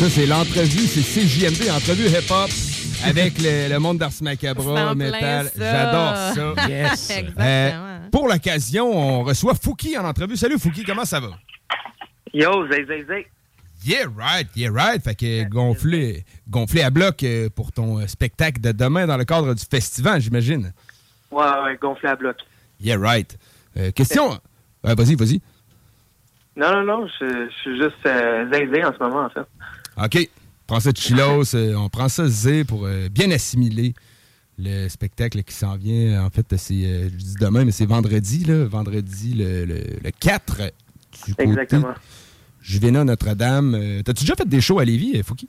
Ça, c'est l'entrevue, c'est CJMD, entrevue hip-hop avec le, le monde d'Ars Macabra, ça. J'adore ça. Yes. Exactement. Euh, pour l'occasion, on reçoit Fouki en entrevue. Salut Fouki, comment ça va? Yo, zay, zay, zay. Yeah, right, yeah, right. Fait que gonflé, gonflé à bloc euh, pour ton euh, spectacle de demain dans le cadre du festival, j'imagine. Ouais, ouais, gonflé à bloc. Yeah, right. Euh, question. Ouais, vas-y, vas-y. Non, non, non, je, je suis juste euh, zay, zay en ce moment, en fait. OK. Prends ça de chillos. euh, on prend ça zé pour euh, bien assimiler le spectacle qui s'en vient. En fait, c'est, euh, je dis demain, mais c'est vendredi, là. Vendredi, le, le- le 4 du côté Exactement. Juvénat Notre-Dame. Euh, T'as-tu déjà fait des shows à Lévis, Fouki?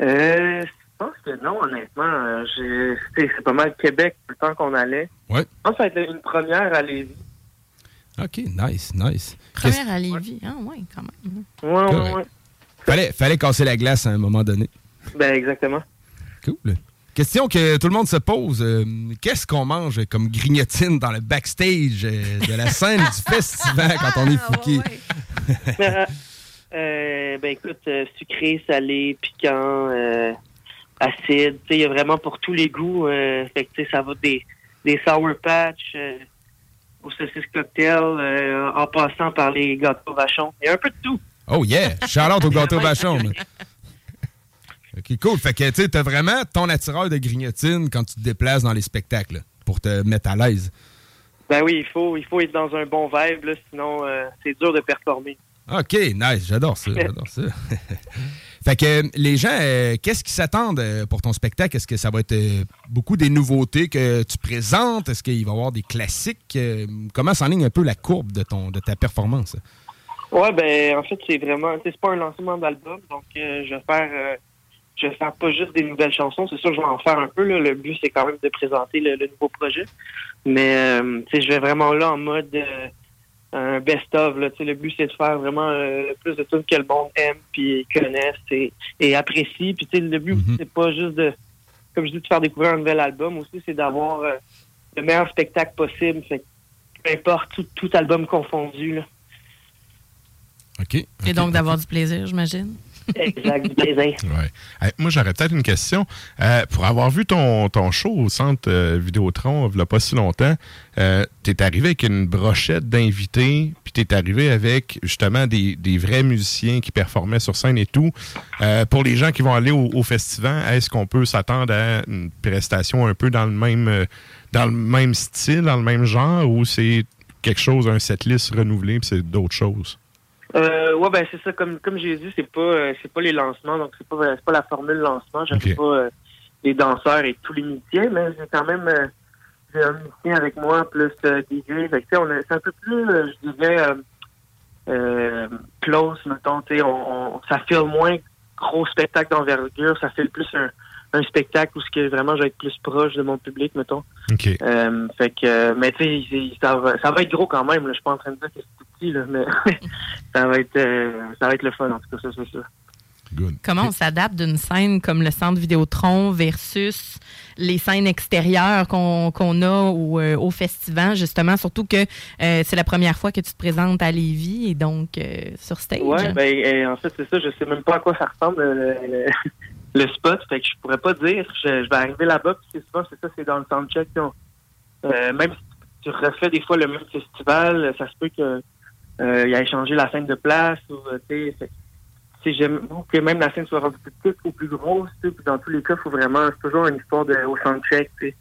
Euh, je pense que non, honnêtement. C'est pas mal Québec tout le temps qu'on allait. Ouais. Je pense que ça va être une première à Lévis. OK, nice, nice. Première à Lévis. Ah, ouais, quand même. Ouais, ouais, ouais. Fallait, fallait casser la glace à un moment donné. Ben, exactement. Cool. Question que tout le monde se pose. euh, Qu'est-ce qu'on mange comme grignotine dans le backstage euh, de la scène du festival quand on est Fouki? Euh, ben, écoute, sucré, salé, piquant, acide. Il y a vraiment pour tous les goûts. fait que, ça va des, des Sour Patch aux saucisses cocktail, en passant par les gâteaux vachons. Il y a un peu de tout. Oh yeah! Charlotte au gâteau vachon. OK, cool. Fait que tu sais, t'as vraiment ton attireur de grignotine quand tu te déplaces dans les spectacles là, pour te mettre à l'aise. Ben oui, il faut, il faut être dans un bon vibe, là, sinon euh, c'est dur de performer. OK, nice. J'adore ça. J'adore ça. fait que les gens, euh, qu'est-ce qu'ils s'attendent euh, pour ton spectacle? Est-ce que ça va être euh, beaucoup des nouveautés que tu présentes? Est-ce qu'il va y avoir des classiques? Euh, comment s'enligne un peu la courbe de, ton, de ta performance? Ouais, ben en fait, c'est vraiment, c'est pas un lancement d'album, donc euh, je vais faire, euh, je vais faire pas juste des nouvelles chansons. C'est sûr, que je vais en faire un peu. Là. Le but, c'est quand même de présenter le, le nouveau projet, mais euh, tu sais, je vais vraiment là en mode euh, un best-of. Là. Tu sais, Le but, c'est de faire vraiment euh, le plus de trucs que le monde aime, puis connaisse et, et apprécie. Puis tu sais, le but, c'est pas juste de, comme je dis, de faire découvrir un nouvel album. Aussi, c'est d'avoir euh, le meilleur spectacle possible. Fait peu importe, tout, tout album confondu. Là. OK. Et donc d'avoir du plaisir, j'imagine. Exact, du plaisir. Ouais. Moi, j'aurais peut-être une question. Euh, pour avoir vu ton, ton show au centre euh, Vidéotron il n'y a pas si longtemps, euh, tu es arrivé avec une brochette d'invités, puis tu es arrivé avec justement des, des vrais musiciens qui performaient sur scène et tout. Euh, pour les gens qui vont aller au, au festival, est-ce qu'on peut s'attendre à une prestation un peu dans le même euh, dans le même style, dans le même genre, ou c'est quelque chose, un setlist renouvelé, puis c'est d'autres choses? Euh, ouais, ben c'est ça. Comme comme j'ai dit, c'est pas euh, c'est pas les lancements, donc c'est pas c'est pas la formule lancement. Je pas euh, les danseurs et tous les musiciens, mais j'ai quand même euh, j'ai un musicien avec moi plus DJ. Fait que, on c'est un peu plus, je dirais, close, mettons. Tu sais, on, on- ça file moins gros spectacle d'envergure. Ça file plus un, un spectacle où ce que vraiment je vais être plus proche de mon public, mettons. OK. Euh, fait que, mais tu sais, c'est- ça va, ça va être gros quand même. Là. Je suis pas en train de dire que là, mais ça va être, euh, ça va être le fun en tout cas, ça c'est sûr. Comment on s'adapte d'une scène comme le centre Vidéotron versus les scènes extérieures qu'on qu'on a au, euh, au festival, justement, surtout que euh, c'est la première fois que tu te présentes à Lévis et donc euh, sur stage? Ouais, ben en fait c'est ça. Je sais même pas à quoi ça ressemble le, le- le spot, fait que je pourrais pas dire. Je, je vais arriver là-bas, puis c'est souvent c'est ça, c'est dans le soundcheck. on- euh, même tu refais des fois le même festival, ça se peut que euh, il ait changé la scène de place ou sais j'aime que même la scène soit rendue plus petite ou plus grosse, puis dans tous les cas, faut vraiment c'est toujours une histoire de au soundcheck, c'est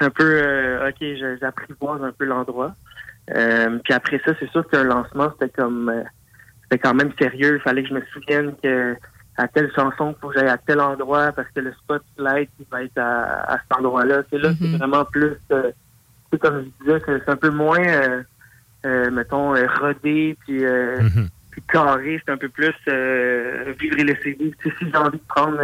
un peu ok, j'apprivoise un peu l'endroit. puis après ça, c'est sûr qu'un lancement, c'était comme c'était quand même sérieux. Il fallait que je me souvienne que à telle chanson, il faut que j'aille à tel endroit parce que le spotlight il va être à, cet endroit-là. C'est là, c'est mhm. vraiment plus, euh, comme je disais, c'est, un peu moins, euh, euh, mettons, euh, rodé puis, mhm. puis carré. C'est un peu plus vivre et laisser vivre. si j'ai envie de prendre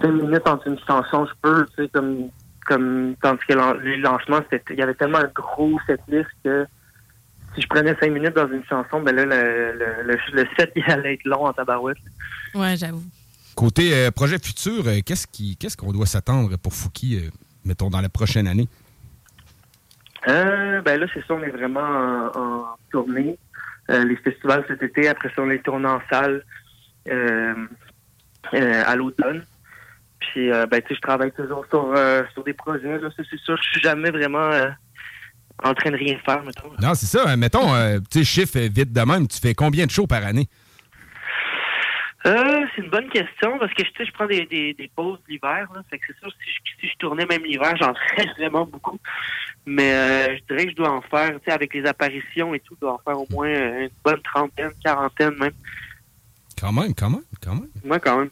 cinq minutes entre une chanson, je peux, tu sais, comme, comme tandis que les lancements, il y avait tellement un gros setlist que si je prenais cinq minutes dans une chanson, ben là, le, le, set, il allait être long en tabarouette. Ouais, j'avoue. Côté euh, projet futur, euh, qu'est-ce qui qu'est-ce qu'on doit s'attendre pour Fouki, euh, mettons, dans la prochaine année? Ben là, c'est ça, on est vraiment en, tournée. les festivals cet été, après ça, on est tourné en salle à l'automne. Puis, ben, tu sais, je travaille toujours sur, sur des projets. Là, c'est sûr, je suis jamais vraiment en train de rien faire, mettons. Non, c'est ça. Mettons, euh, tu sais, chiffre vite de même, tu fais combien de shows par année? Euh, c'est une bonne question parce que je prends des, des, pauses l'hiver. Fait que c'est sûr, si je, si je tournais même l'hiver, j'en ferais vraiment beaucoup. Mais euh, je dirais que je dois en faire, tu sais, avec les apparitions et tout, je dois en faire au moins une bonne trentaine, quarantaine même. Quand même, quand même, quand même. Moi, quand même.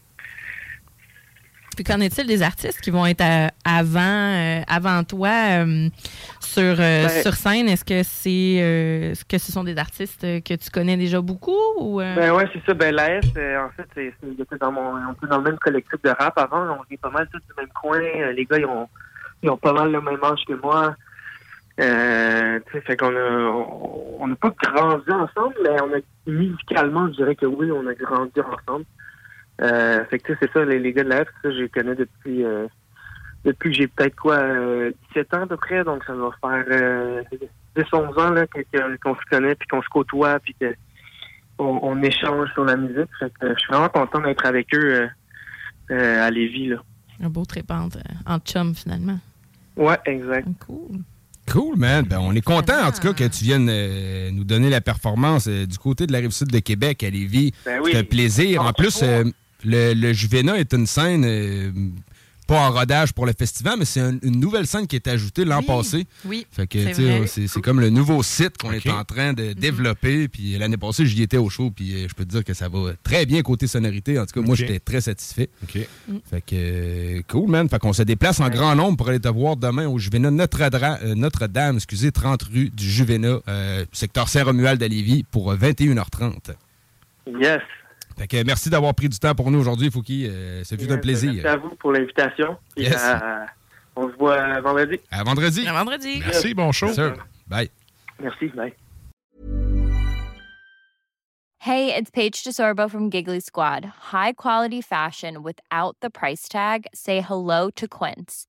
Puis qu'en est-il des artistes qui vont être avant, euh, avant toi euh, sur, euh, ben- sur scène? Est-ce que c'est ce que ce sont des artistes que tu connais déjà beaucoup? Ou, Ben ouais, c'est ça. Ben l'AS, en fait, c'est, dans mon, on est dans le même collectif de rap avant. On est pas mal tous du même coin. Les gars, ils ont, ils ont pas mal le même âge que moi. Euh, fait qu'on a, on n'a pas grandi ensemble, mais on a musicalement, je dirais que oui, on a grandi ensemble. Euh, fait que c'est ça, les, les, gars de la F, ça, je les connais depuis euh, depuis que j'ai peut-être quoi 17 ans à peu près, donc ça va faire euh, 10-11 ans là, qu'on se connaît, puis qu'on se côtoie, puis qu'on on échange sur la musique. Fait que, je suis vraiment content d'être avec eux à Lévis. Là. Un beau trépante en chum finalement. Ouais, exact. Cool. Cool, man. Ben, on est content, en tout cas, que tu viennes euh, nous donner la performance euh, du côté de la rive sud de Québec à Lévis. Ben oui. C'est un plaisir. En plus, euh, le, le Juvena est une scène pas en rodage pour le festival, mais c'est une nouvelle scène qui est ajoutée l'an passé. Oui. Fait que, c'est comme le nouveau site qu'on est en train de mhm. développer. Puis l'année passée, j'y étais au show, puis euh, je peux te dire que ça va très bien côté sonorité. En tout cas, moi, j'étais très satisfait. Mm. Fait que, euh, cool, man. Fait qu'on se déplace en grand nombre pour aller te voir demain au Juvena Notre-Dame, euh, Notre excusez, 30 rue du Juvena, secteur Saint-Romuald de Lévis, pour 21h30. Yes merci d'avoir pris du temps pour nous aujourd'hui, Fouki. Euh, c'est un plaisir. Merci à vous pour l'invitation. on se voit vendredi. À vendredi. À vendredi. Merci, bon show. Bye. Merci, bye. Hey, it's Paige DeSorbo from Giggly Squad. High quality fashion without the price tag. Say hello to Quince.